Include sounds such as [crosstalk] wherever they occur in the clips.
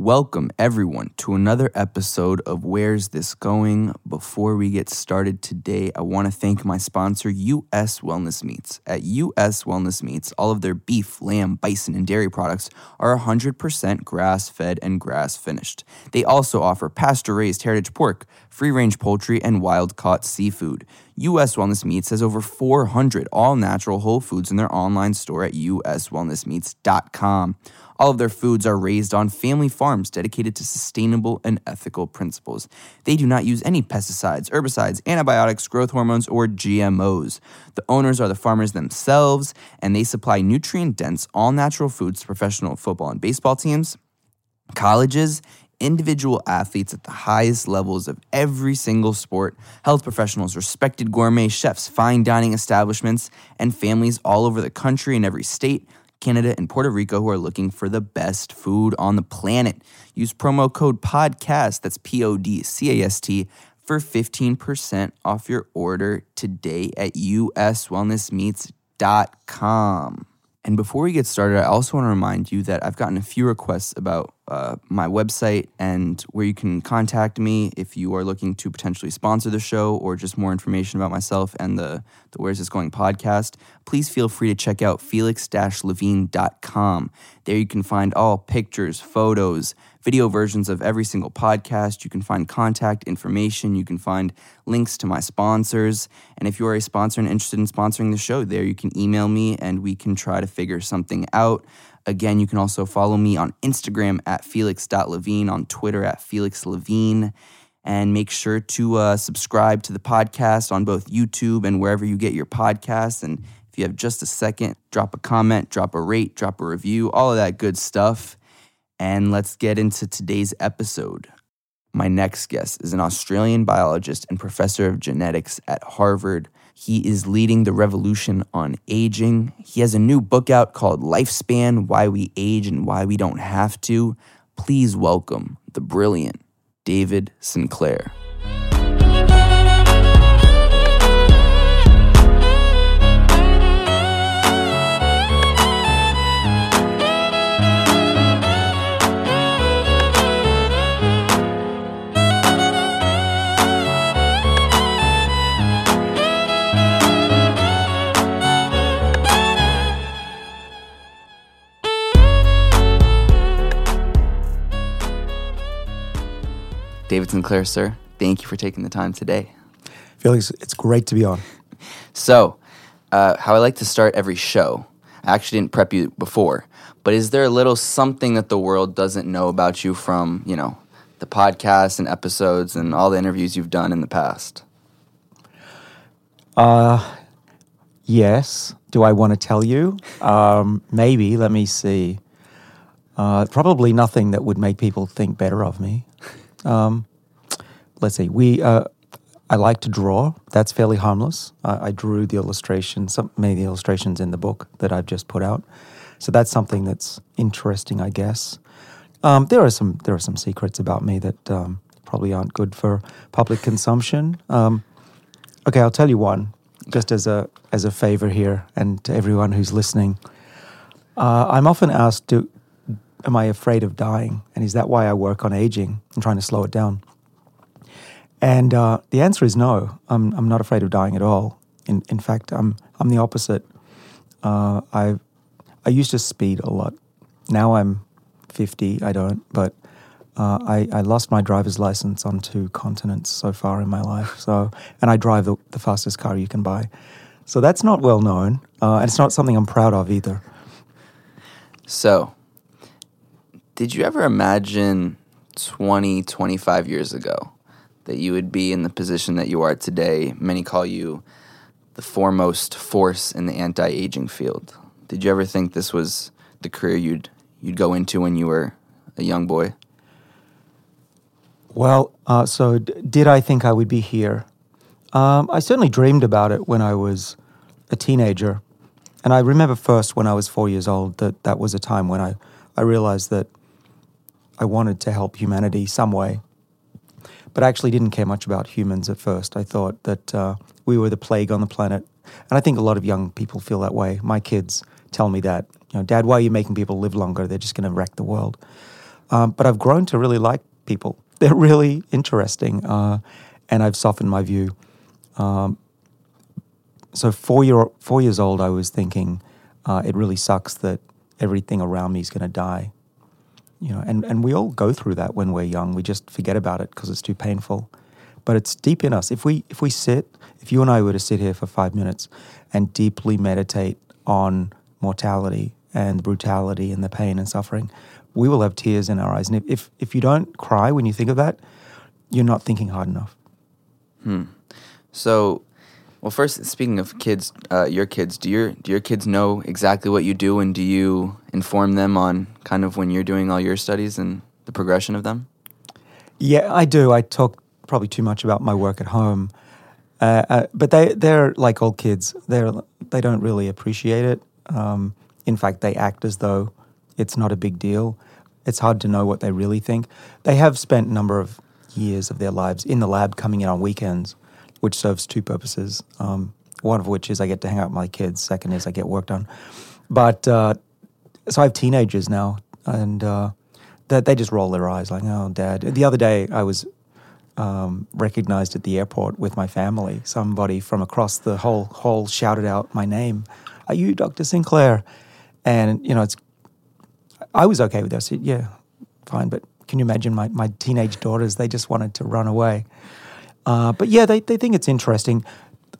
Welcome, everyone, to another episode of Where's This Going? Before we get started today, I want to thank my sponsor, US Wellness Meats. At US Wellness Meats, all of their beef, lamb, bison, and dairy products are 100% grass fed and grass finished. They also offer pasture raised heritage pork, free range poultry, and wild caught seafood. US Wellness Meats has over 400 all natural whole foods in their online store at uswellnessmeats.com. All of their foods are raised on family farms dedicated to sustainable and ethical principles. They do not use any pesticides, herbicides, antibiotics, growth hormones, or GMOs. The owners are the farmers themselves, and they supply nutrient dense, all natural foods to professional football and baseball teams, colleges, individual athletes at the highest levels of every single sport, health professionals, respected gourmet chefs, fine dining establishments, and families all over the country and every state. Canada, and Puerto Rico who are looking for the best food on the planet. Use promo code PODCAST, that's P O D C A S T, for 15% off your order today at uswellnessmeats.com. And before we get started, I also want to remind you that I've gotten a few requests about uh, my website and where you can contact me if you are looking to potentially sponsor the show or just more information about myself and the, the Where's This Going podcast. Please feel free to check out felix-levine.com. There you can find all pictures, photos, video versions of every single podcast. You can find contact information. You can find links to my sponsors. And if you are a sponsor and interested in sponsoring the show, there you can email me and we can try to figure something out. Again, you can also follow me on Instagram at felix.levine, on Twitter at felixlevine. And make sure to uh, subscribe to the podcast on both YouTube and wherever you get your podcasts. And if you have just a second, drop a comment, drop a rate, drop a review, all of that good stuff. And let's get into today's episode. My next guest is an Australian biologist and professor of genetics at Harvard. He is leading the revolution on aging. He has a new book out called Lifespan Why We Age and Why We Don't Have to. Please welcome the brilliant David Sinclair. David Sinclair, sir, thank you for taking the time today. Felix, it's great to be on. So, uh, how I like to start every show, I actually didn't prep you before, but is there a little something that the world doesn't know about you from, you know, the podcasts and episodes and all the interviews you've done in the past? Uh, yes. Do I want to tell you? Um, maybe. Let me see. Uh, probably nothing that would make people think better of me. Um, let's see. We. Uh, I like to draw. That's fairly harmless. I, I drew the illustrations, some many of the illustrations in the book that I've just put out. So that's something that's interesting, I guess. Um, there are some there are some secrets about me that um, probably aren't good for public consumption. Um, okay, I'll tell you one, just as a as a favor here, and to everyone who's listening. Uh, I'm often asked, "Do am I afraid of dying? And is that why I work on aging and trying to slow it down?" And uh, the answer is no. I'm I'm not afraid of dying at all. In in fact, I'm I'm the opposite. Uh, I I used to speed a lot. Now I'm 50. I don't, but uh, I, I lost my driver's license on two continents so far in my life. So, and I drive the, the fastest car you can buy. So that's not well known, uh, and it's not something I'm proud of either. So, did you ever imagine 20, 25 years ago that you would be in the position that you are today? Many call you the foremost force in the anti aging field. Did you ever think this was the career you'd you'd go into when you were a young boy? Well, uh, so d- did I think I would be here? Um, I certainly dreamed about it when I was a teenager. And I remember first when I was four years old that that was a time when I, I realized that I wanted to help humanity some way. But I actually didn't care much about humans at first. I thought that uh, we were the plague on the planet. And I think a lot of young people feel that way. My kids tell me that. You know, Dad, why are you making people live longer? They're just going to wreck the world. Um, but I've grown to really like people. [laughs] They're really interesting, uh, and I've softened my view. Um, so four year four years old, I was thinking uh, it really sucks that everything around me is going to die. You know, and, and we all go through that when we're young. We just forget about it because it's too painful. But it's deep in us. If we if we sit, if you and I were to sit here for five minutes and deeply meditate on mortality and brutality and the pain and suffering, we will have tears in our eyes. And if, if, you don't cry when you think of that, you're not thinking hard enough. Hmm. So, well, first, speaking of kids, uh, your kids, do your do your kids know exactly what you do, and do you inform them on kind of when you're doing all your studies and the progression of them? Yeah, I do. I talk probably too much about my work at home, uh, uh, but they they're like all kids. They're they don't really appreciate it. Um, in fact, they act as though it's not a big deal. It's hard to know what they really think. They have spent a number of years of their lives in the lab coming in on weekends, which serves two purposes. Um, one of which is I get to hang out with my kids. Second is I get work done. But uh, so I have teenagers now, and uh, they, they just roll their eyes like, "Oh, Dad." The other day I was um, recognized at the airport with my family. Somebody from across the whole hall shouted out my name. Are you Dr. Sinclair? And you know, it's I was okay with that. I said, yeah, fine. But can you imagine my, my teenage daughters? They just wanted to run away. Uh, but yeah, they, they think it's interesting.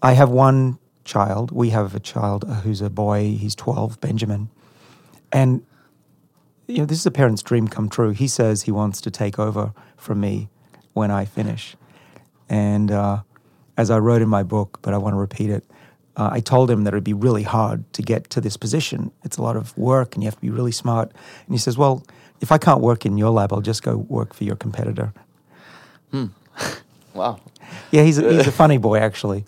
I have one child. We have a child who's a boy. He's 12, Benjamin. And, you know, this is a parent's dream come true. He says he wants to take over from me when I finish. And uh, as I wrote in my book, but I want to repeat it, uh, I told him that it'd be really hard to get to this position. It's a lot of work and you have to be really smart. And he says, Well, if I can't work in your lab, I'll just go work for your competitor. Hmm. [laughs] wow. Yeah, he's a, he's a [laughs] funny boy, actually.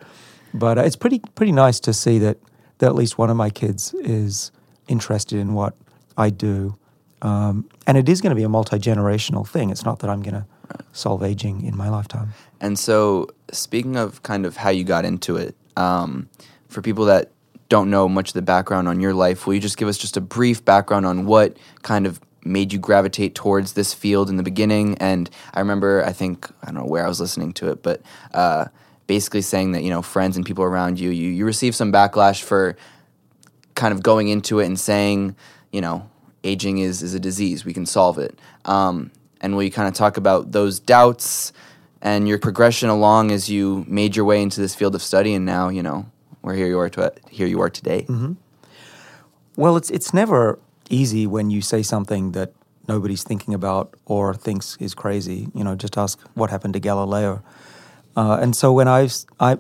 But uh, it's pretty, pretty nice to see that, that at least one of my kids is interested in what I do. Um, and it is going to be a multi generational thing. It's not that I'm going to solve aging in my lifetime. And so, speaking of kind of how you got into it, um, for people that don't know much of the background on your life, will you just give us just a brief background on what kind of made you gravitate towards this field in the beginning? And I remember, I think, I don't know where I was listening to it, but uh, basically saying that, you know, friends and people around you, you, you receive some backlash for kind of going into it and saying, you know, aging is, is a disease, we can solve it. Um, and will you kind of talk about those doubts and your progression along as you made your way into this field of study and now, you know, where here you are to, here you are today. Mm-hmm. Well, it's it's never easy when you say something that nobody's thinking about or thinks is crazy. You know, just ask what happened to Galileo. Uh, and so when I I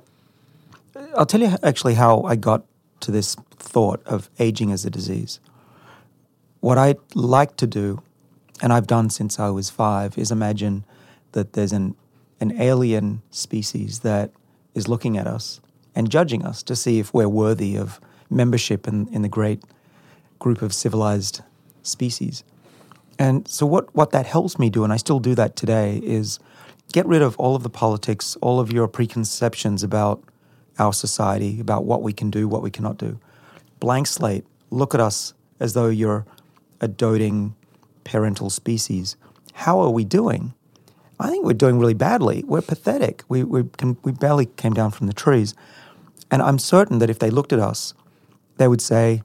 I'll tell you actually how I got to this thought of aging as a disease. What I like to do, and I've done since I was five, is imagine that there's an an alien species that is looking at us and judging us to see if we're worthy of membership in, in the great group of civilized species. And so, what, what that helps me do, and I still do that today, is get rid of all of the politics, all of your preconceptions about our society, about what we can do, what we cannot do. Blank slate, look at us as though you're a doting parental species. How are we doing? I think we're doing really badly. We're pathetic. We, we, can, we barely came down from the trees. And I'm certain that if they looked at us, they would say,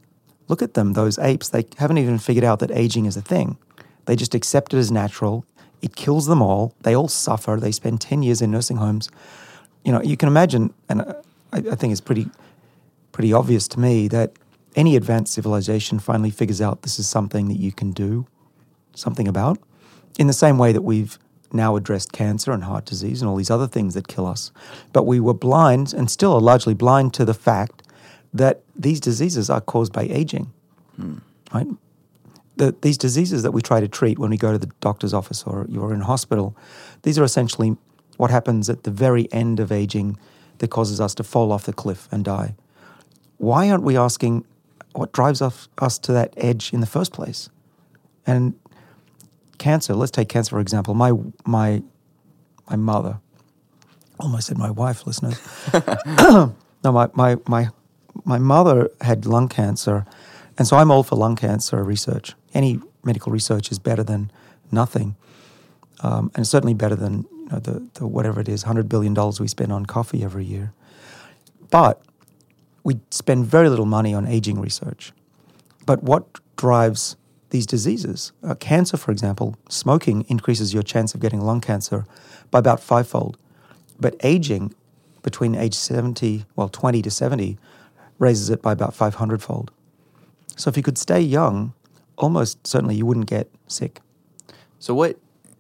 Look at them, those apes. They haven't even figured out that aging is a thing. They just accept it as natural. It kills them all. They all suffer. They spend 10 years in nursing homes. You know, you can imagine, and uh, I, I think it's pretty, pretty obvious to me that any advanced civilization finally figures out this is something that you can do something about. In the same way that we've now addressed cancer and heart disease and all these other things that kill us. But we were blind and still are largely blind to the fact that these diseases are caused by aging. Hmm. Right? The, these diseases that we try to treat when we go to the doctor's office or you're in hospital, these are essentially what happens at the very end of aging that causes us to fall off the cliff and die. Why aren't we asking what drives us, us to that edge in the first place? And cancer, let's take cancer for example. My my my mother, almost said my wife, listeners. [coughs] [coughs] no, my, my my my mother had lung cancer, and so I'm all for lung cancer research. Any medical research is better than nothing. Um, and certainly better than you know, the, the whatever it is, $100 billion we spend on coffee every year. But we spend very little money on aging research. But what drives these diseases? Uh, cancer, for example, smoking increases your chance of getting lung cancer by about fivefold. But aging between age 70, well, 20 to 70, raises it by about 500 fold. So if you could stay young, almost certainly you wouldn't get sick. So what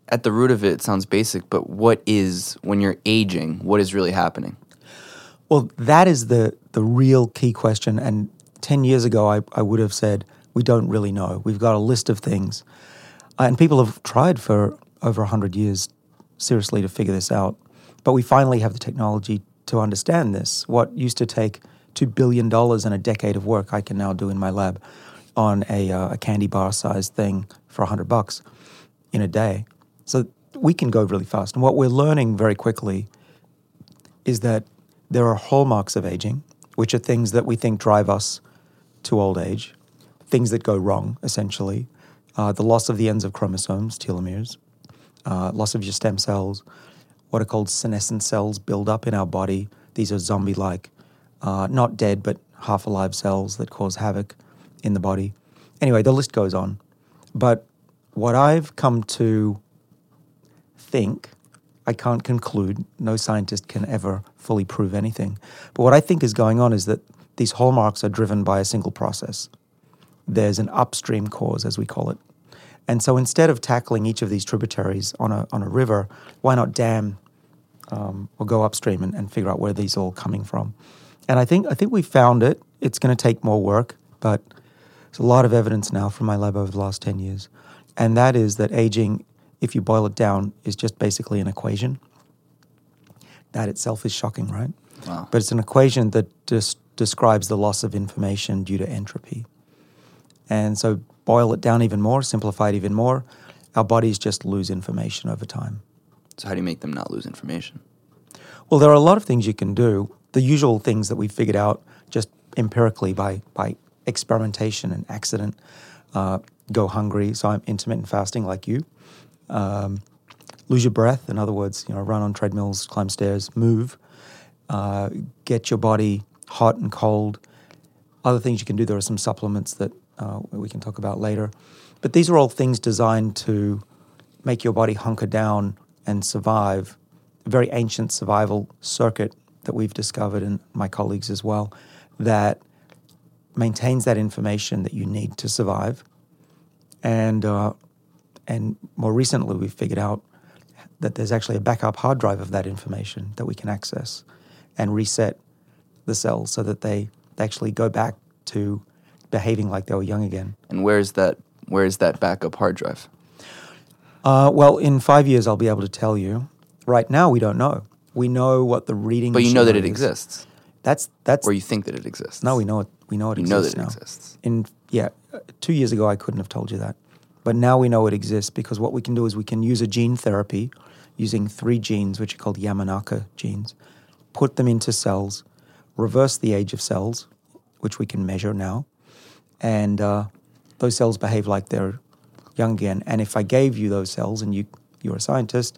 at the root of it, sounds basic, but what is when you're aging, what is really happening? Well, that is the the real key question. And ten years ago, I, I would have said we don't really know. We've got a list of things, uh, and people have tried for over hundred years seriously to figure this out. But we finally have the technology to understand this. What used to take two billion dollars and a decade of work, I can now do in my lab on a, uh, a candy bar sized thing for a hundred bucks in a day. So we can go really fast. And what we're learning very quickly is that there are hallmarks of aging, which are things that we think drive us to old age, things that go wrong, essentially. Uh, the loss of the ends of chromosomes, telomeres, uh, loss of your stem cells, what are called senescent cells build up in our body. These are zombie like, uh, not dead, but half alive cells that cause havoc in the body. Anyway, the list goes on. But what I've come to think, I can't conclude, no scientist can ever fully prove anything. But what I think is going on is that these hallmarks are driven by a single process. There's an upstream cause, as we call it. And so instead of tackling each of these tributaries on a, on a river, why not dam um, or go upstream and, and figure out where these are all coming from? And I think, I think we found it. It's going to take more work, but there's a lot of evidence now from my lab over the last 10 years. And that is that aging, if you boil it down, is just basically an equation. That itself is shocking, right? Wow. But it's an equation that just describes the loss of information due to entropy. And so, boil it down even more, simplify it even more, our bodies just lose information over time. So how do you make them not lose information? Well, there are a lot of things you can do. The usual things that we figured out just empirically by, by experimentation and accident. Uh, go hungry, so I'm intermittent fasting like you. Um, lose your breath, in other words, you know, run on treadmills, climb stairs, move. Uh, get your body hot and cold. Other things you can do, there are some supplements that uh, we can talk about later. But these are all things designed to make your body hunker down and survive. Very ancient survival circuit that we've discovered, and my colleagues as well, that maintains that information that you need to survive. And, uh, and more recently, we've figured out that there's actually a backup hard drive of that information that we can access and reset the cells so that they, they actually go back to behaving like they were young again. And where's that where's that backup hard drive? Uh, well, in five years, I'll be able to tell you. Right now, we don't know. We know what the reading. But you know that it exists. That's that's. Or you think that it exists. no, we know it. We know it You know that it now. exists. In yeah, two years ago, I couldn't have told you that, but now we know it exists because what we can do is we can use a gene therapy using three genes, which are called Yamanaka genes, put them into cells, reverse the age of cells, which we can measure now, and uh, those cells behave like they're young again. And if I gave you those cells and you you're a scientist,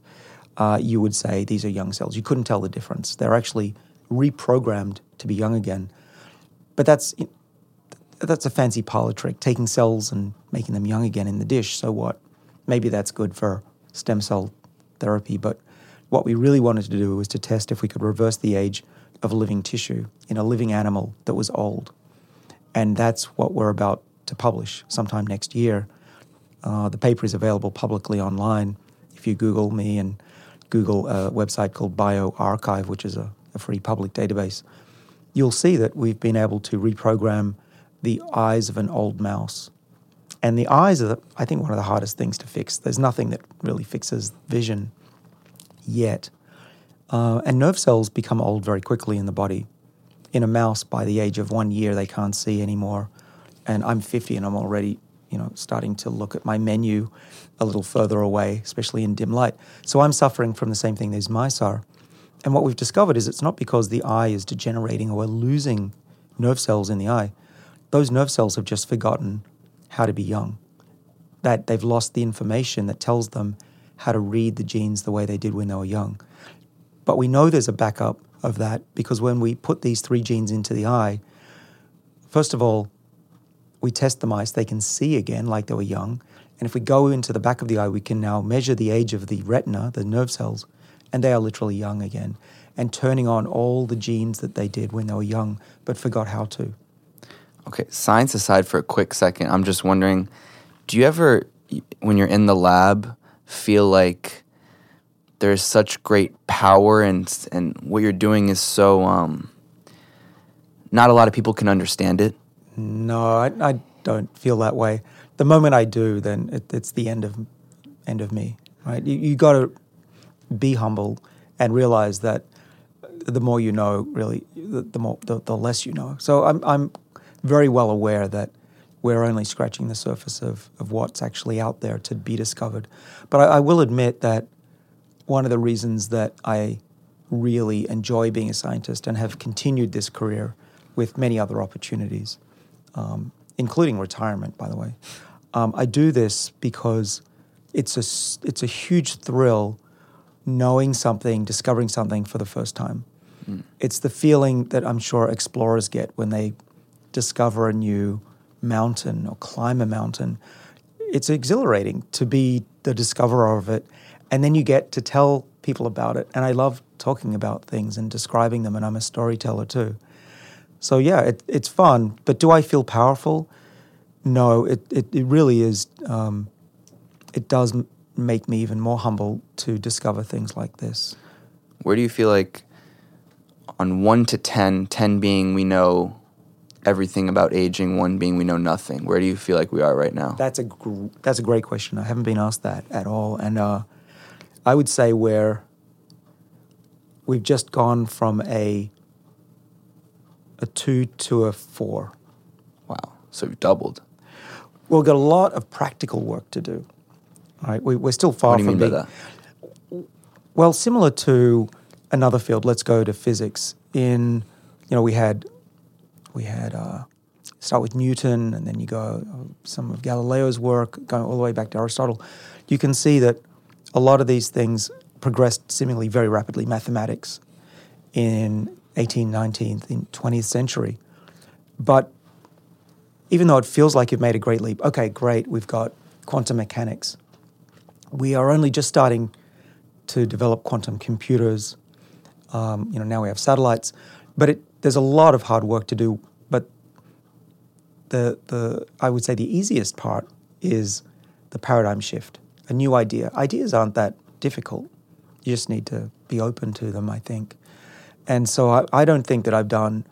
uh, you would say these are young cells. You couldn't tell the difference. They're actually reprogrammed to be young again. But that's that's a fancy parlor trick, taking cells and making them young again in the dish. So what? Maybe that's good for stem cell therapy, but what we really wanted to do was to test if we could reverse the age of living tissue in a living animal that was old. And that's what we're about to publish sometime next year. Uh, the paper is available publicly online. If you Google me and Google a website called bioRxiv, which is a, a free public database, you'll see that we've been able to reprogram the eyes of an old mouse. And the eyes are, the, I think, one of the hardest things to fix. There's nothing that really fixes vision yet. Uh, and nerve cells become old very quickly in the body. In a mouse, by the age of one year, they can't see anymore. And I'm 50 and I'm already, you know, starting to look at my menu a little further away, especially in dim light. So I'm suffering from the same thing these mice are. And what we've discovered is it's not because the eye is degenerating or we're losing nerve cells in the eye. Those nerve cells have just forgotten how to be young. that they've lost the information that tells them how to read the genes the way they did when they were young. But we know there's a backup of that because when we put these three genes into the eye, first of all, we test the mice, they can see again like they were young. And if we go into the back of the eye, we can now measure the age of the retina, the nerve cells, and they are literally young again and turning on all the genes that they did when they were young but forgot how to. Okay, science aside for a quick second, I'm just wondering do you ever, when you're in the lab, feel like there's such great power and, and what you're doing is so, um, not a lot of people can understand it? No, I, I don't feel that way. The moment I do, then it, it's the end of end of me. Right? You, you got to be humble and realize that the more you know, really, the, the more the, the, less you know. So I'm I'm very well aware that we're only scratching the surface of, of what's actually out there to be discovered. But I, I will admit that one of the reasons that I really enjoy being a scientist and have continued this career with many other opportunities, um, including retirement, by the way. Um, I do this because it's a, it's a huge thrill knowing something, discovering something for the first time. Mm. It's the feeling that I'm sure explorers get when they discover a new mountain or climb a mountain. It's exhilarating to be the discoverer of it. And then you get to tell people about it. And I love talking about things and describing them, and I'm a storyteller too. So, yeah, it, it's fun. But do I feel powerful? No, it, it, it really is. Um, it does make me even more humble to discover things like this. Where do you feel like, on 1 to 10, 10 being we know everything about aging, 1 being we know nothing, where do you feel like we are right now? That's a, gr- that's a great question. I haven't been asked that at all. And uh, I would say where we've just gone from a, a 2 to a 4. Wow. So you've doubled. We've got a lot of practical work to do. Right? We, are still far what do you from being. Well, similar to another field. Let's go to physics. In you know, we had we had uh, start with Newton, and then you go uh, some of Galileo's work, going all the way back to Aristotle. You can see that a lot of these things progressed seemingly very rapidly. Mathematics in 18th, 19th, in 20th century, but even though it feels like you've made a great leap, okay, great, we've got quantum mechanics we are only just starting to develop quantum computers. Um, you know, now we have satellites, but it, there's a lot of hard work to do. But the the I would say the easiest part is the paradigm shift, a new idea. Ideas aren't that difficult. You just need to be open to them, I think. And so I, I don't think that I've done.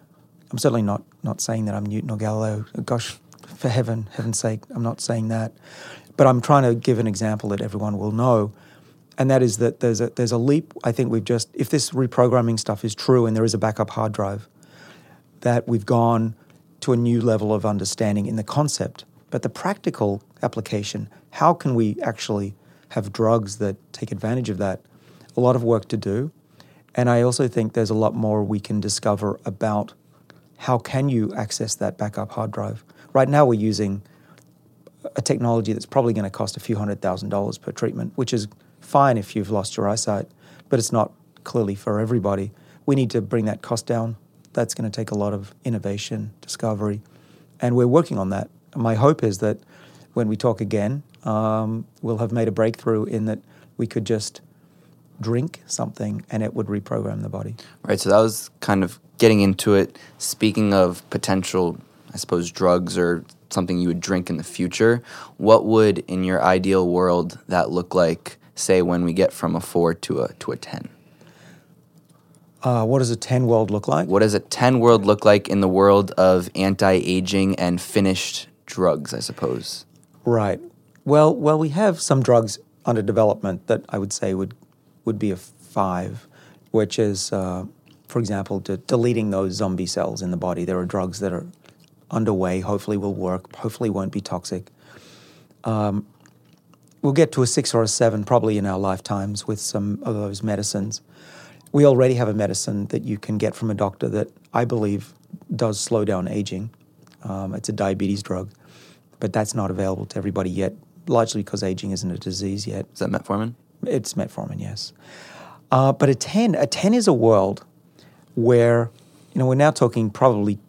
I'm certainly not not saying that I'm Newton or Galileo. Gosh, for heaven, heaven's sake, I'm not saying that. But I'm trying to give an example that everyone will know, and that is that there's a there's a leap. I think we've just if this reprogramming stuff is true and there is a backup hard drive, that we've gone to a new level of understanding in the concept. But the practical application, how can we actually have drugs that take advantage of that? A lot of work to do. And I also think there's a lot more we can discover about how can you access that backup hard drive. Right now we're using a technology that's probably going to cost a few hundred thousand dollars per treatment, which is fine if you've lost your eyesight, but it's not clearly for everybody. We need to bring that cost down. That's going to take a lot of innovation, discovery, and we're working on that. My hope is that when we talk again, um, we'll have made a breakthrough in that we could just drink something and it would reprogram the body. Right. So that was kind of getting into it. Speaking of potential, I suppose, drugs or something you would drink in the future, what would in your ideal world that look like? Say when we get from a four to a to a ten. Uh, what does a ten world look like? What does a ten world look like in the world of anti aging and finished drugs? I suppose. Right. Well, well, we have some drugs under development that I would say would would be a five, which is, uh, for example, de- deleting those zombie cells in the body. There are drugs that are underway, hopefully will work, hopefully won't be toxic. Um, we'll get to a six or a seven probably in our lifetimes with some of those medicines. We already have a medicine that you can get from a doctor that I believe does slow down aging. Um, it's a diabetes drug, but that's not available to everybody yet largely because aging isn't a disease yet. Is that metformin? It's metformin, yes. Uh, but a 10, a 10 is a world where, you know, we're now talking probably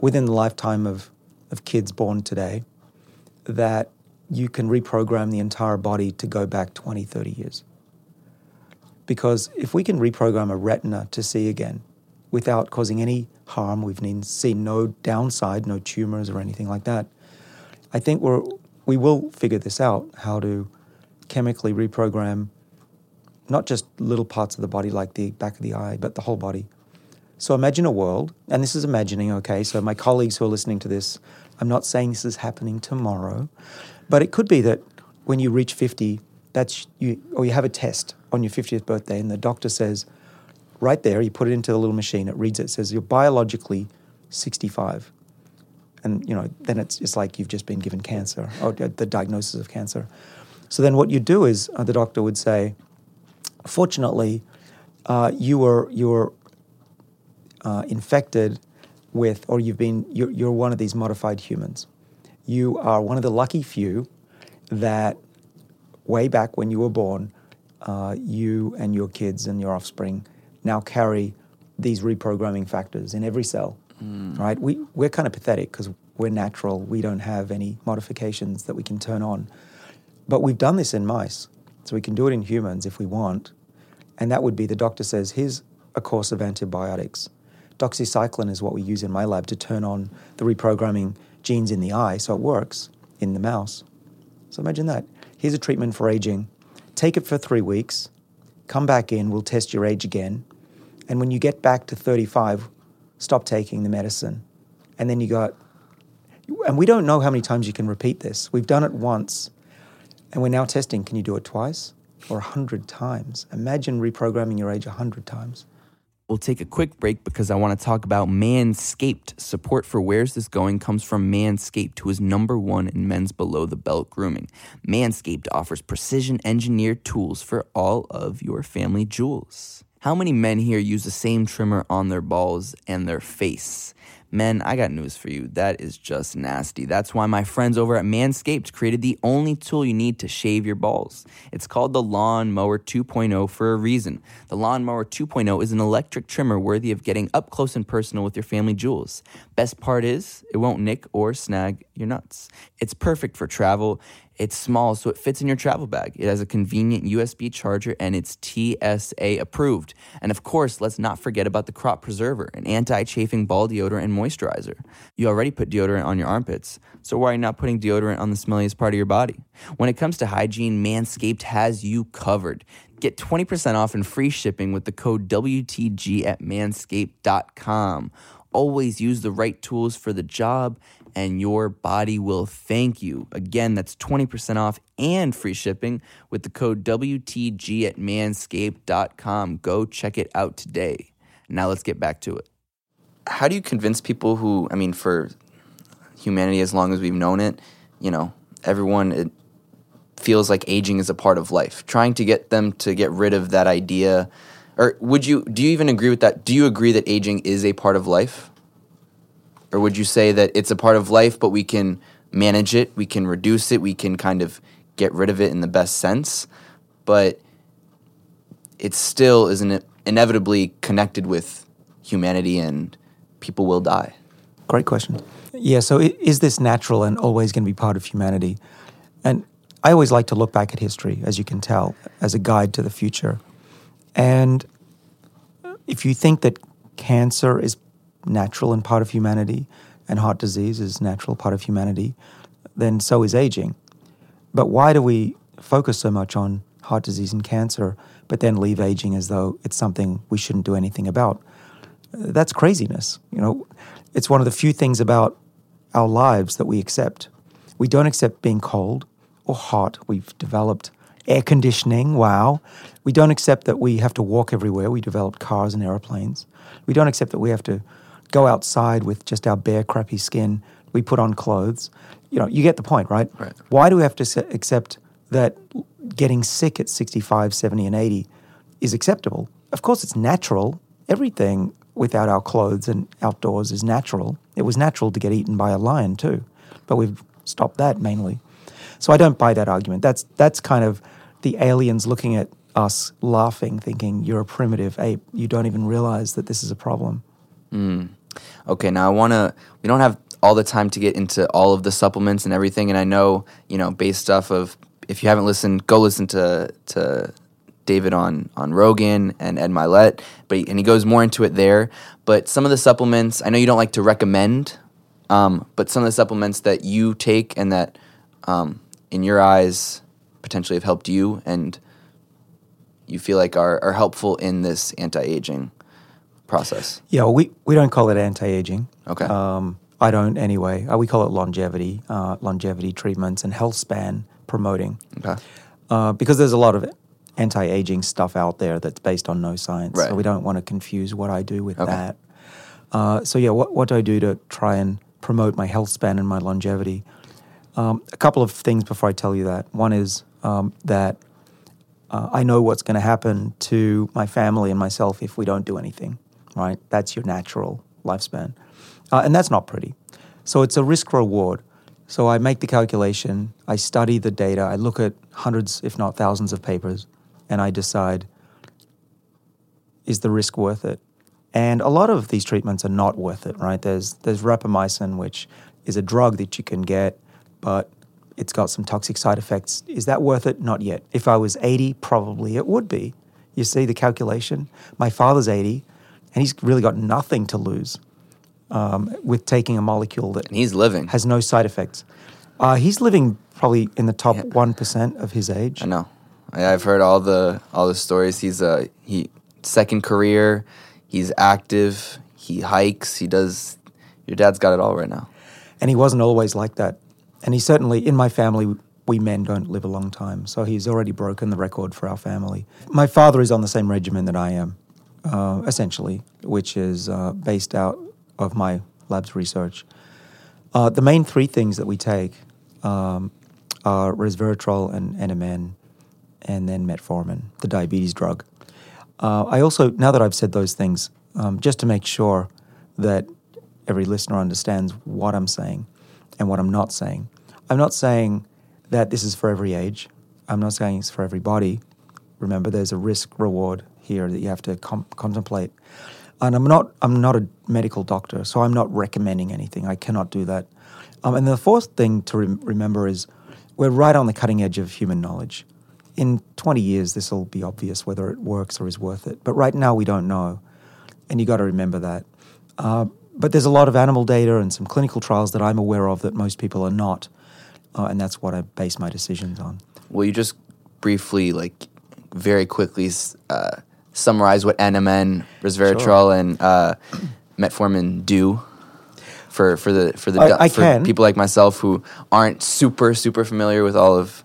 within the lifetime of, of kids born today, that you can reprogram the entire body to go back 20, 30 years. Because if we can reprogram a retina to see again without causing any harm, we've seen no downside, no tumors or anything like that, I think we're, we will figure this out how to chemically reprogram not just little parts of the body like the back of the eye, but the whole body. So imagine a world, and this is imagining, okay? So my colleagues who are listening to this, I'm not saying this is happening tomorrow, but it could be that when you reach 50, that's you, or you have a test on your 50th birthday, and the doctor says, right there, you put it into the little machine, it reads it, says you're biologically 65. And, you know, then it's, it's like you've just been given cancer, or uh, the diagnosis of cancer. So then what you do is uh, the doctor would say, fortunately, uh, you were, you were uh, infected with, or you've been, you're, you're one of these modified humans. You are one of the lucky few that way back when you were born, uh, you and your kids and your offspring now carry these reprogramming factors in every cell, mm. right? We, we're kind of pathetic because we're natural. We don't have any modifications that we can turn on. But we've done this in mice, so we can do it in humans if we want. And that would be the doctor says, here's a course of antibiotics. Doxycycline is what we use in my lab to turn on the reprogramming genes in the eye so it works in the mouse. So imagine that. Here's a treatment for aging. Take it for three weeks, come back in, we'll test your age again. And when you get back to 35, stop taking the medicine. And then you got, and we don't know how many times you can repeat this. We've done it once, and we're now testing can you do it twice or 100 times? Imagine reprogramming your age 100 times. We'll take a quick break because I want to talk about Manscaped. Support for Where's This Going comes from Manscaped, who is number one in men's below the belt grooming. Manscaped offers precision engineered tools for all of your family jewels. How many men here use the same trimmer on their balls and their face? Men, I got news for you. That is just nasty. That's why my friends over at Manscaped created the only tool you need to shave your balls. It's called the Lawn Mower 2.0 for a reason. The Lawn Mower 2.0 is an electric trimmer worthy of getting up close and personal with your family jewels. Best part is, it won't nick or snag your nuts. It's perfect for travel it's small, so it fits in your travel bag. It has a convenient USB charger and it's TSA approved. And of course, let's not forget about the crop preserver, an anti chafing ball deodorant and moisturizer. You already put deodorant on your armpits, so why are you not putting deodorant on the smelliest part of your body? When it comes to hygiene, Manscaped has you covered. Get 20% off and free shipping with the code WTG at manscaped.com. Always use the right tools for the job and your body will thank you. Again, that's 20% off and free shipping with the code WTG at manscaped.com. Go check it out today. Now let's get back to it. How do you convince people who, I mean, for humanity as long as we've known it, you know, everyone it feels like aging is a part of life. Trying to get them to get rid of that idea or would you do you even agree with that? Do you agree that aging is a part of life? Or would you say that it's a part of life, but we can manage it, we can reduce it, we can kind of get rid of it in the best sense, but it still is not inevitably connected with humanity and people will die? Great question. Yeah, so is this natural and always going to be part of humanity? And I always like to look back at history, as you can tell, as a guide to the future. And if you think that cancer is natural and part of humanity, and heart disease is natural part of humanity, then so is aging. But why do we focus so much on heart disease and cancer, but then leave aging as though it's something we shouldn't do anything about? That's craziness. You know, it's one of the few things about our lives that we accept. We don't accept being cold or hot. We've developed air conditioning. Wow. We don't accept that we have to walk everywhere. We developed cars and airplanes. We don't accept that we have to go outside with just our bare, crappy skin. We put on clothes. You know, you get the point, right? Right. Why do we have to accept that getting sick at 65, 70, and 80 is acceptable? Of course, it's natural. Everything without our clothes and outdoors is natural. It was natural to get eaten by a lion, too, but we've stopped that mainly. So I don't buy that argument. That's that's kind of the aliens looking at us laughing, thinking you're a primitive ape. You don't even realize that this is a problem. Hmm. Okay, now I want to. We don't have all the time to get into all of the supplements and everything, and I know you know based off of if you haven't listened, go listen to to David on on Rogan and Ed Mylett, but and he goes more into it there. But some of the supplements, I know you don't like to recommend, um, but some of the supplements that you take and that, um, in your eyes, potentially have helped you and you feel like are, are helpful in this anti aging process. Yeah, well, we, we don't call it anti-aging. Okay. Um, I don't anyway. Uh, we call it longevity, uh, longevity treatments and health span promoting. Okay. Uh, because there's a lot of anti-aging stuff out there that's based on no science. Right. So we don't want to confuse what I do with Okay. that. Uh, so yeah, what, what do I do to try and promote my health span and my longevity? Um, a couple of things before I tell you that. One is um, that uh, I know what's going to happen to my family and myself if we don't do anything, right? That's your natural lifespan. Uh, and that's not pretty. So it's a risk reward. So I make the calculation, I study the data, I look at hundreds, if not thousands, of papers, and I decide is the risk worth it? And a lot of these treatments are not worth it, right? There's there's rapamycin, which is a drug that you can get, but it's got some toxic side effects. Is that worth it? Not yet. If I was 80, probably it would be. You see the calculation? My father's 80, and he's really got nothing to lose um, with taking a molecule that And he's living. has no side effects. Uh, he's living probably in the top 1% of his age. I know. I've heard all the all the stories. He's a he second career. He's active. He hikes. He does. Your dad's got it all right now. And he wasn't always like that. And he certainly, in my family, we men don't live a long time. So he's already broken the record for our family. My father is on the same regimen that I am, uh, essentially, which is uh, based out of my lab's research. Uh, the main three things that we take um, are resveratrol and NMN, and then metformin, the diabetes drug. Uh, I also, now that I've said those things, um, just to make sure that every listener understands what I'm saying and what I'm not saying, I'm not saying that this is for every age. I'm not saying it's for everybody. Remember, there's a risk reward here that you have to com- contemplate. And I'm not, I'm not a medical doctor, so I'm not recommending anything. I cannot do that. Um, and the fourth thing to rem- remember is we're right on the cutting edge of human knowledge. In 20 years, this will be obvious whether it works or is worth it. But right now, we don't know. And you got to remember that. Uh, but there's a lot of animal data and some clinical trials that I'm aware of that most people are not. Uh, and that's what I base my decisions on. Will you just briefly, like, very quickly uh, summarize what NMN, resveratrol, and uh, metformin do for for the for the I- du- I for can. people like myself who aren't super super familiar with all of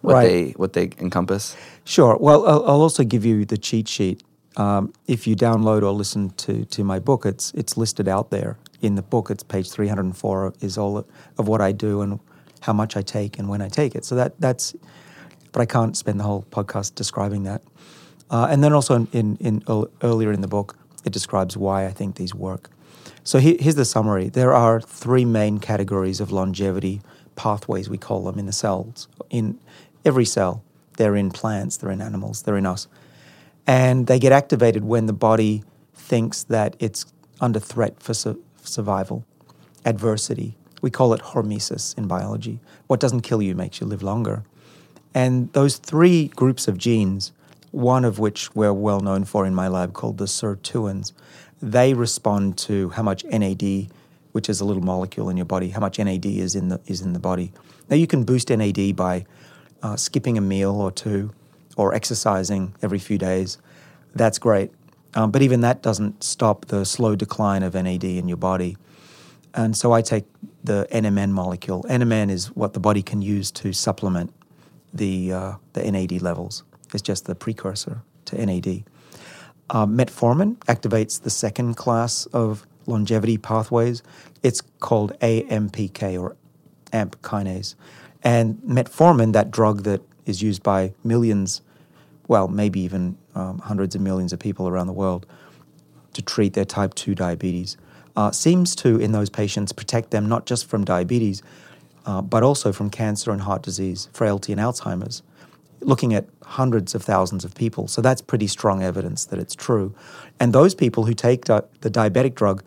what Right. they what they encompass? Sure. Well, I'll, I'll also give you the cheat sheet. Um, if you download or listen to, to my book, it's it's listed out there in the book. It's page three hundred and four is all of what I do and how much I take and when I take it. So that that's, but I can't spend the whole podcast describing that. Uh, and then also in, in, in earl- earlier in the book, it describes why I think these work. So he, here's the summary. There are three main categories of longevity pathways, we call them, in the cells. In every cell, they're in plants, they're in animals, they're in us. And they get activated when the body thinks that it's under threat for su- survival, adversity. We call it hormesis in biology. What doesn't kill you makes you live longer. And those three groups of genes, one of which we're well known for in my lab called the sirtuins, they respond to how much NAD, which is a little molecule in your body, how much NAD is in the is in the body. Now you can boost NAD by uh, skipping a meal or two, or exercising every few days. That's great, um, but even that doesn't stop the slow decline of NAD in your body. And so I take the NMN molecule. NMN is what the body can use to supplement the, uh, the NAD levels. It's just the precursor to NAD. Uh, metformin activates the second class of longevity pathways. It's called AMPK or AMP kinase. And metformin, that drug that is used by millions, well, maybe even um, hundreds of millions of people around the world to treat their type 2 diabetes, uh, seems to, in those patients, protect them not just from diabetes, uh, but also from cancer and heart disease, frailty, and Alzheimer's, looking at hundreds of thousands of people. So that's pretty strong evidence that it's true. And those people who take di- the diabetic drug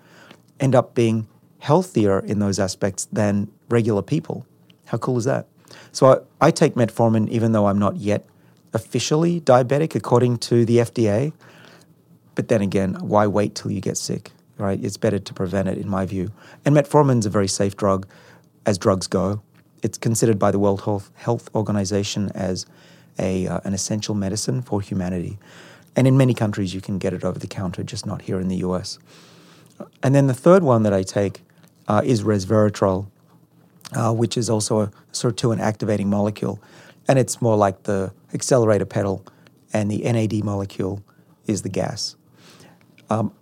end up being healthier in those aspects than regular people. How cool is that? So I, I take metformin even though I'm not yet officially diabetic according to the FDA. But then again, why wait till you get sick, right? It's better to prevent it, in my view. And metformin's a very safe drug as drugs go. It's considered by the World Health, Health Organization as a, uh, an essential medicine for humanity. And in many countries, you can get it over the counter, just not here in the US. And then the third one that I take uh, is resveratrol, uh, which is also a sirtuin activating molecule. And it's more like the accelerator pedal, and the NAD molecule is the gas. Um,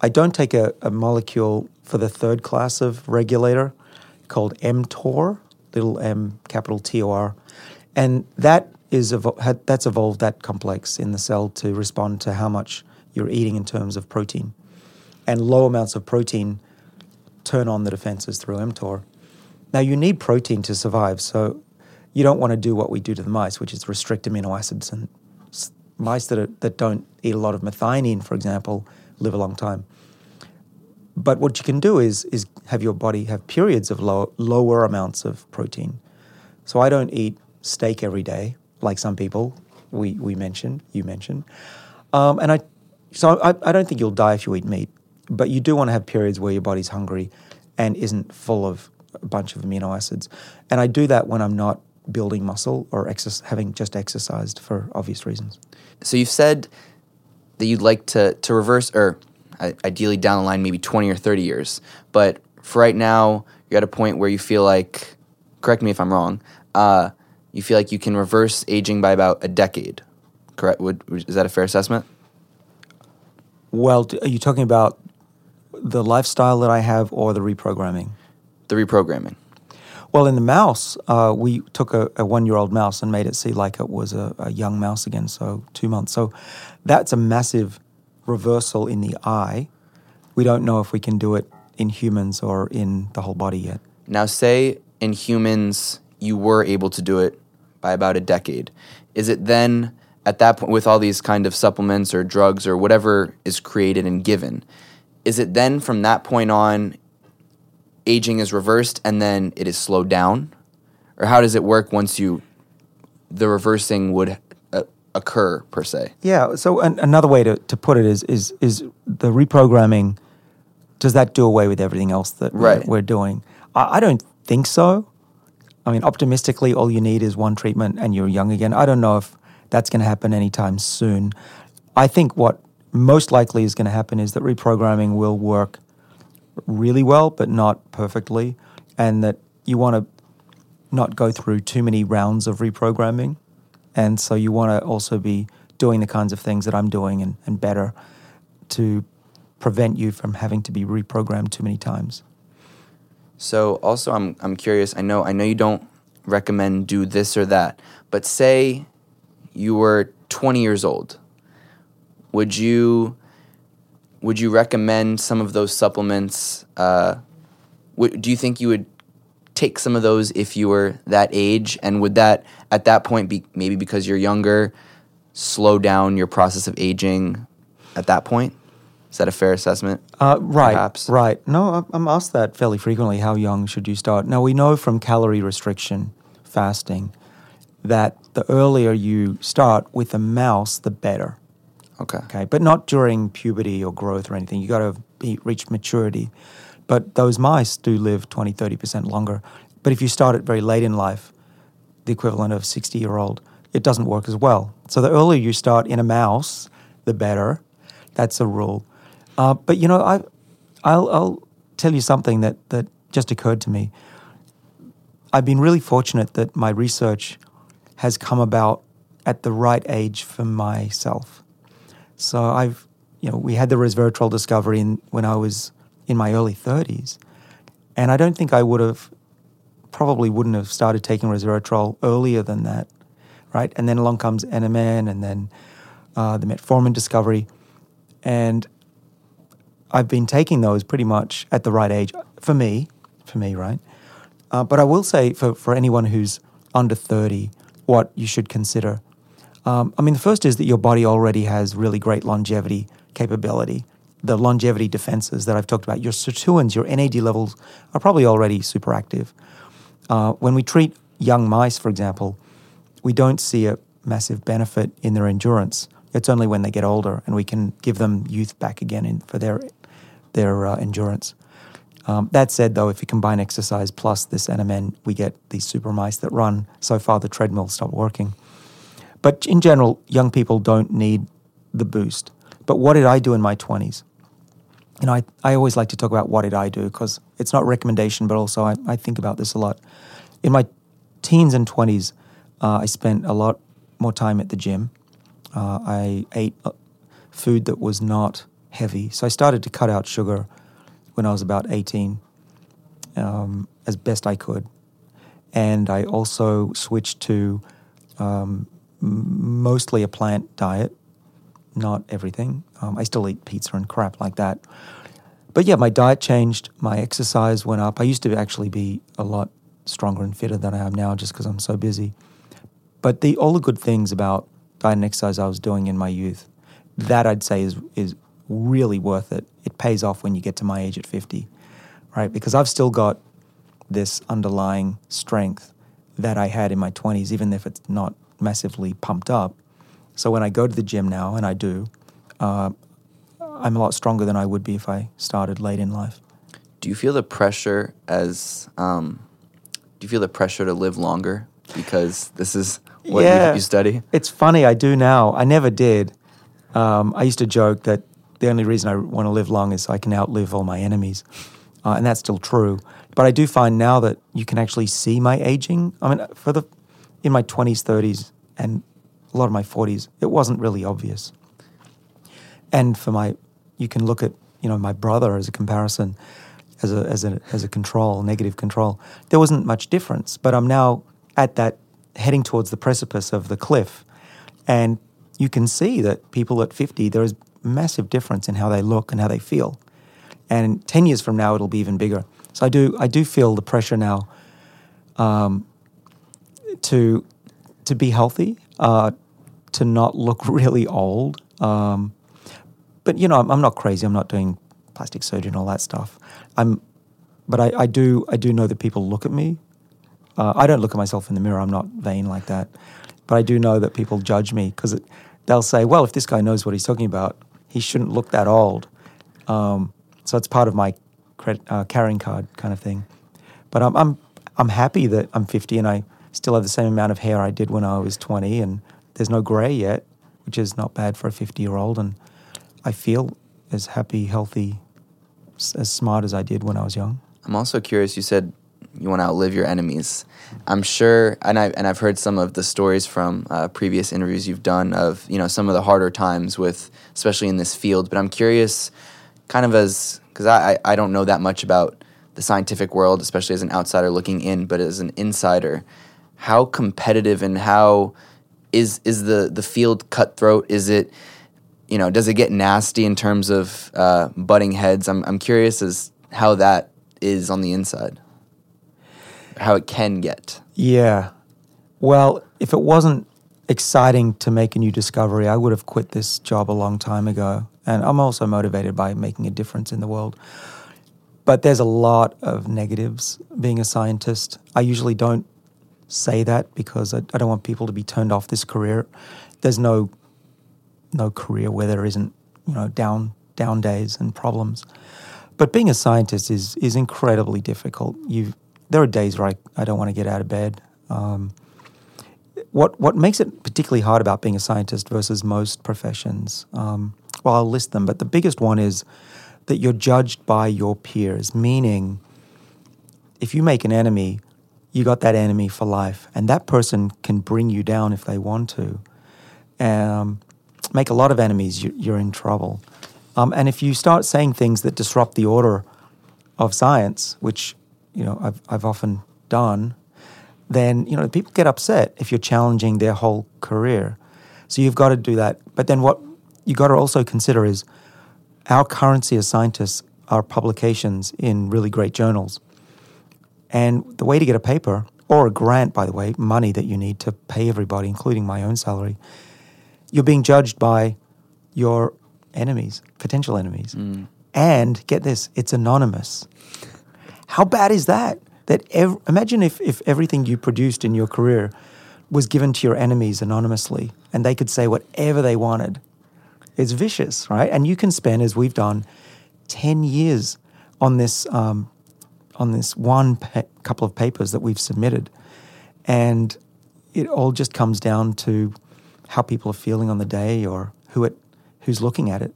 I don't take a, a, molecule for the third class of regulator called mTOR, little m, capital T O R. And that is that's evolved that complex in the cell to respond to how much you're eating in terms of protein. And low amounts of protein turn on the defenses through mTOR. Now, you need protein to survive, so you don't want to do what we do to the mice, which is restrict amino acids. And mice that, are, that don't eat a lot of methionine, for example, live a long time. But what you can do is, is have your body have periods of low, lower amounts of protein. So I don't eat steak every day, like some people we, we mentioned, you mentioned. Um, and I, so I, I don't think you'll die if you eat meat, but you do want to have periods where your body's hungry and isn't full of a bunch of amino acids. And I do that when I'm not building muscle or exercise, having just exercised for obvious reasons. So you've said that you'd like to, to reverse, or ideally down the line, maybe 20 or 30 years. But for right now, you're at a point where you feel like, correct me if I'm wrong, uh, you feel like you can reverse aging by about a decade. Correct? Would, is that a fair assessment? Well, are you talking about the lifestyle that I have or the reprogramming? The reprogramming. Well, in the mouse, uh, we took a, a one year old mouse and made it see like it was a, a, young mouse again, so two months. So that's a massive reversal in the eye. We don't know if we can do it in humans or in the whole body yet. Now, say in humans you were able to do it by about a decade. Is it then at that point, with all these kind of supplements or drugs or whatever is created and given, is it then from that point on aging is reversed and then it is slowed down? Or how does it work once you, the reversing would uh, occur per se? Yeah. So an, another way to, to put it is, is, is the reprogramming, does that do away with everything else that right. we're, we're doing? I, I don't think so. I mean, optimistically, all you need is one treatment and you're young again. I don't know if that's going to happen anytime soon. I think what most likely is going to happen is that reprogramming will work really well, but not perfectly, and that you want to not go through too many rounds of reprogramming. And so you want to also be doing the kinds of things that I'm doing and, and better to prevent you from having to be reprogrammed too many times. So also I'm I'm curious, I know I know you don't recommend do this or that, but say you were 20 years old. Would you would you recommend some of those supplements? Uh, w- do you think you would take some of those if you were that age? And would that, at that point, be maybe because you're younger, slow down your process of aging at that point? Is that a fair assessment? Uh, right, perhaps? right. No, I'm asked that fairly frequently. How young should you start? Now, we know from calorie restriction, fasting, that the earlier you start with a mouse, the better. Okay. Okay, but not during puberty or growth or anything. You got to be, reach maturity. But those mice do live 20, 30% longer. But if you start it very late in life, the equivalent of 60 year old, it doesn't work as well. So the earlier you start in a mouse, the better. That's a rule. Uh, but you know, I, I'll, I'll tell you something that, that just occurred to me. I've been really fortunate that my research has come about at the right age for myself. So I've, you know, we had the resveratrol discovery in, when I was in my early 30s. And I don't think I would have, probably wouldn't have started taking resveratrol earlier than that, right? And then along comes NMN and then uh, the metformin discovery. And I've been taking those pretty much at the right age for me, for me, right? Uh, but I will say for, for anyone who's under 30, what you should consider. Um, I mean, the first is that your body already has really great longevity capability. The longevity defenses that I've talked about, your sirtuins, your NAD levels are probably already super active. Uh, when we treat young mice, for example, we don't see a massive benefit in their endurance. It's only when they get older and we can give them youth back again in, for their their uh, endurance. Um, that said, though, if you combine exercise plus this NMN, we get these super mice that run. So far, the treadmill stopped working. But in general, young people don't need the boost. But what did I do in my 20s? You know, I, I always like to talk about what did I do because it's not recommendation, but also I, I think about this a lot. In my teens and 20s, uh, I spent a lot more time at the gym. Uh, I ate uh, food that was not heavy. So I started to cut out sugar when I was about 18 um, as best I could. And I also switched to um, mostly a plant diet, not everything. Um, I still eat pizza and crap like that. But yeah, my diet changed, my exercise went up. I used to actually be a lot stronger and fitter than I am now just because I'm so busy. But the, all the good things about diet and exercise I was doing in my youth, that I'd say is, is really worth it. It pays off when you get to my age at 50, right? Because I've still got this underlying strength that I had in my 20s, even if it's not massively pumped up. So when I go to the gym now, and I do, uh, I'm a lot stronger than I would be if I started late in life. Do you feel the pressure as, um, do you feel the pressure to live longer because this is what Yeah. you, you study? It's funny, I do now. I never did. Um, I used to joke that the only reason I want to live long is so I can outlive all my enemies. Uh, and that's still true. But I do find now that you can actually see my aging. I mean, for the in my 20s, 30s, and a lot of my 40s, it wasn't really obvious. And for my, you can look at, you know, my brother as a comparison, as a, as a, as a control, negative control. There wasn't much difference, but I'm now at that, heading towards the precipice of the cliff. And you can see that people at 50, there is massive difference in how they look and how they feel. And 10 years from now, it'll be even bigger. So I do, I do feel the pressure now um, to, to be healthy, uh, to not look [laughs] really old. Um, but you know, I'm, I'm not crazy. I'm not doing plastic surgery and all that stuff. I'm, but I, I do, I do know that people look at me. Uh, I don't look at myself in the mirror. I'm not vain like that. But I do know that people judge me because they'll say, "Well, if this guy knows what he's talking about, he shouldn't look that old." Um, so it's part of my cred, uh, carrying card kind of thing. But I'm, I'm I'm happy that I'm 50 and I still have the same amount of hair I did when I was 20, and there's no grey yet, which is not bad for a 50 year old. And I feel as happy, healthy, as smart as I did when I was young. I'm also curious. You said you want to outlive your enemies. I'm sure, and I and I've heard some of the stories from uh, previous interviews you've done of you know some of the harder times with, especially in this field. But I'm curious, kind of as because I, I don't know that much about the scientific world, especially as an outsider looking in, but as an insider, how competitive and how is is the the field cutthroat? Is it you know does it get nasty in terms of uh, butting heads? I'm I'm curious as how that is on the inside, how it can get. Yeah. Well, if it wasn't exciting to make a new discovery, I would have quit this job a long time ago. And I'm also motivated by making a difference in the world. But there's a lot of negatives being a scientist. I usually don't say that because I, I don't want people to be turned off this career. There's no no career where there isn't, you know, down down days and problems. But being a scientist is is incredibly difficult. You there are days where I, I don't want to get out of bed. Um, what what makes it particularly hard about being a scientist versus most professions? Um, well, I'll list them, but the biggest one is that you're judged by your peers. Meaning, if you make an enemy, you got that enemy for life, and that person can bring you down if they want to. Um, make a lot of enemies, you, you're in trouble. Um, and if you start saying things that disrupt the order of science, which you know I've, I've often done, then you know people get upset if you're challenging their whole career. So you've got to do that. But then what you got to also consider is our currency as scientists are publications in really great journals. And the way to get a paper, or a grant, by the way, money that you need to pay everybody, including my own salary, you're being judged by your enemies, potential enemies. Mm. And get this, it's anonymous. How bad is that? That ev- imagine if, if everything you produced in your career was given to your enemies anonymously and they could say whatever they wanted. It's vicious, right? And you can spend, as we've done, 10 years on this, um, on this one couple of papers that we've submitted. And it all just comes down to how people are feeling on the day or who it, who's looking at it.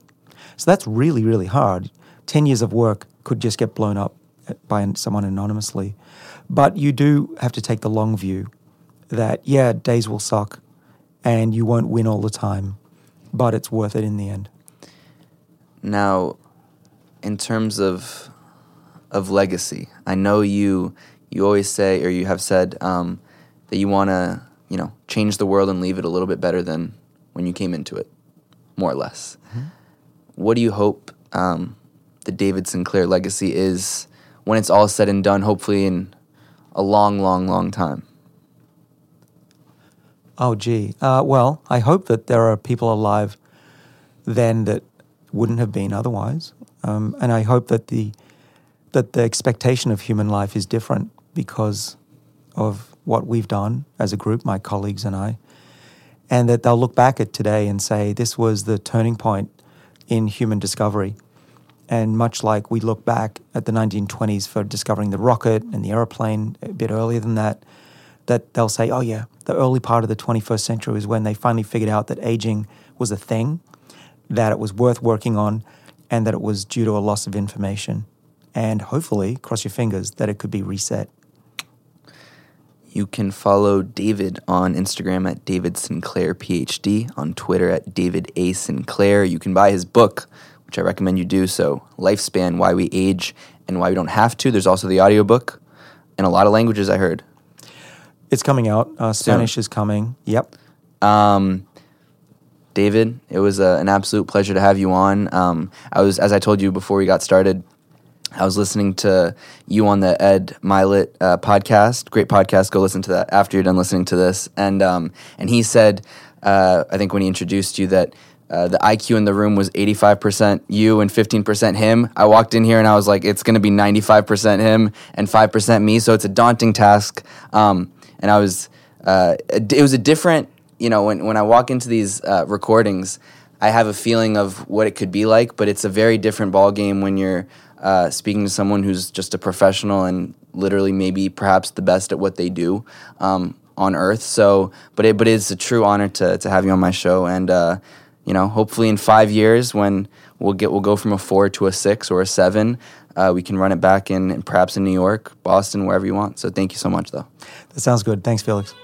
So that's really, really hard. 10 years of work could just get blown up by someone anonymously. But you do have to take the long view that, yeah, days will suck and you won't win all the time, but it's worth it in the end. Now, in terms of of legacy, I know you you always say or you have said um, that you want to you know change the world and leave it a little bit better than when you came into it, more or less. What do you hope um, the David Sinclair legacy is when it's all said and done? Hopefully, in a long, long, long time. Oh, gee. Uh, well, I hope that there are people alive then that wouldn't have been otherwise, um, and I hope that the that the expectation of human life is different because of what we've done as a group, my colleagues and I, and that they'll look back at today and say this was the turning point in human discovery. And much like we look back at the 1920s for discovering the rocket and the aeroplane a bit earlier than that, that they'll say, oh, yeah, the early part of the 21st century was when they finally figured out that aging was a thing, that it was worth working on, and that it was due to a loss of information. And hopefully, cross your fingers, that it could be reset. You can follow David on Instagram at David Sinclair PhD, on Twitter at David A. Sinclair. You can buy his book, which I recommend you do so Lifespan Why We Age and Why We Don't Have to. There's also the audiobook in a lot of languages, I heard. It's coming out. Uh, Spanish is coming. Yep. Um, David, it was a, an absolute pleasure to have you on. Um, I was, as I told you before we got started, I was listening to you on the Ed Mylett uh, podcast. Great podcast. Go listen to that after you're done listening to this. And um, and he said, uh, I think when he introduced you that. Uh, the IQ in the room was 85% you and 15% him. I walked in here and I was like, it's going to be 95% him and 5% me. So it's a daunting task. Um, and I was, uh, it was a different, you know, when, when I walk into these uh, recordings, I have a feeling of what it could be like, but it's a very different ball game when you're uh, speaking to someone who's just a professional and literally maybe perhaps the best at what they do um, on earth. So, but it, but it's a true honor to, to have you on my show. And, uh, you know, hopefully in five years when we'll get, we'll go from a four to a six or a seven, uh, we can run it back in, in perhaps in New York, Boston, wherever you want. So thank you so much though. That sounds good. Thanks, Felix.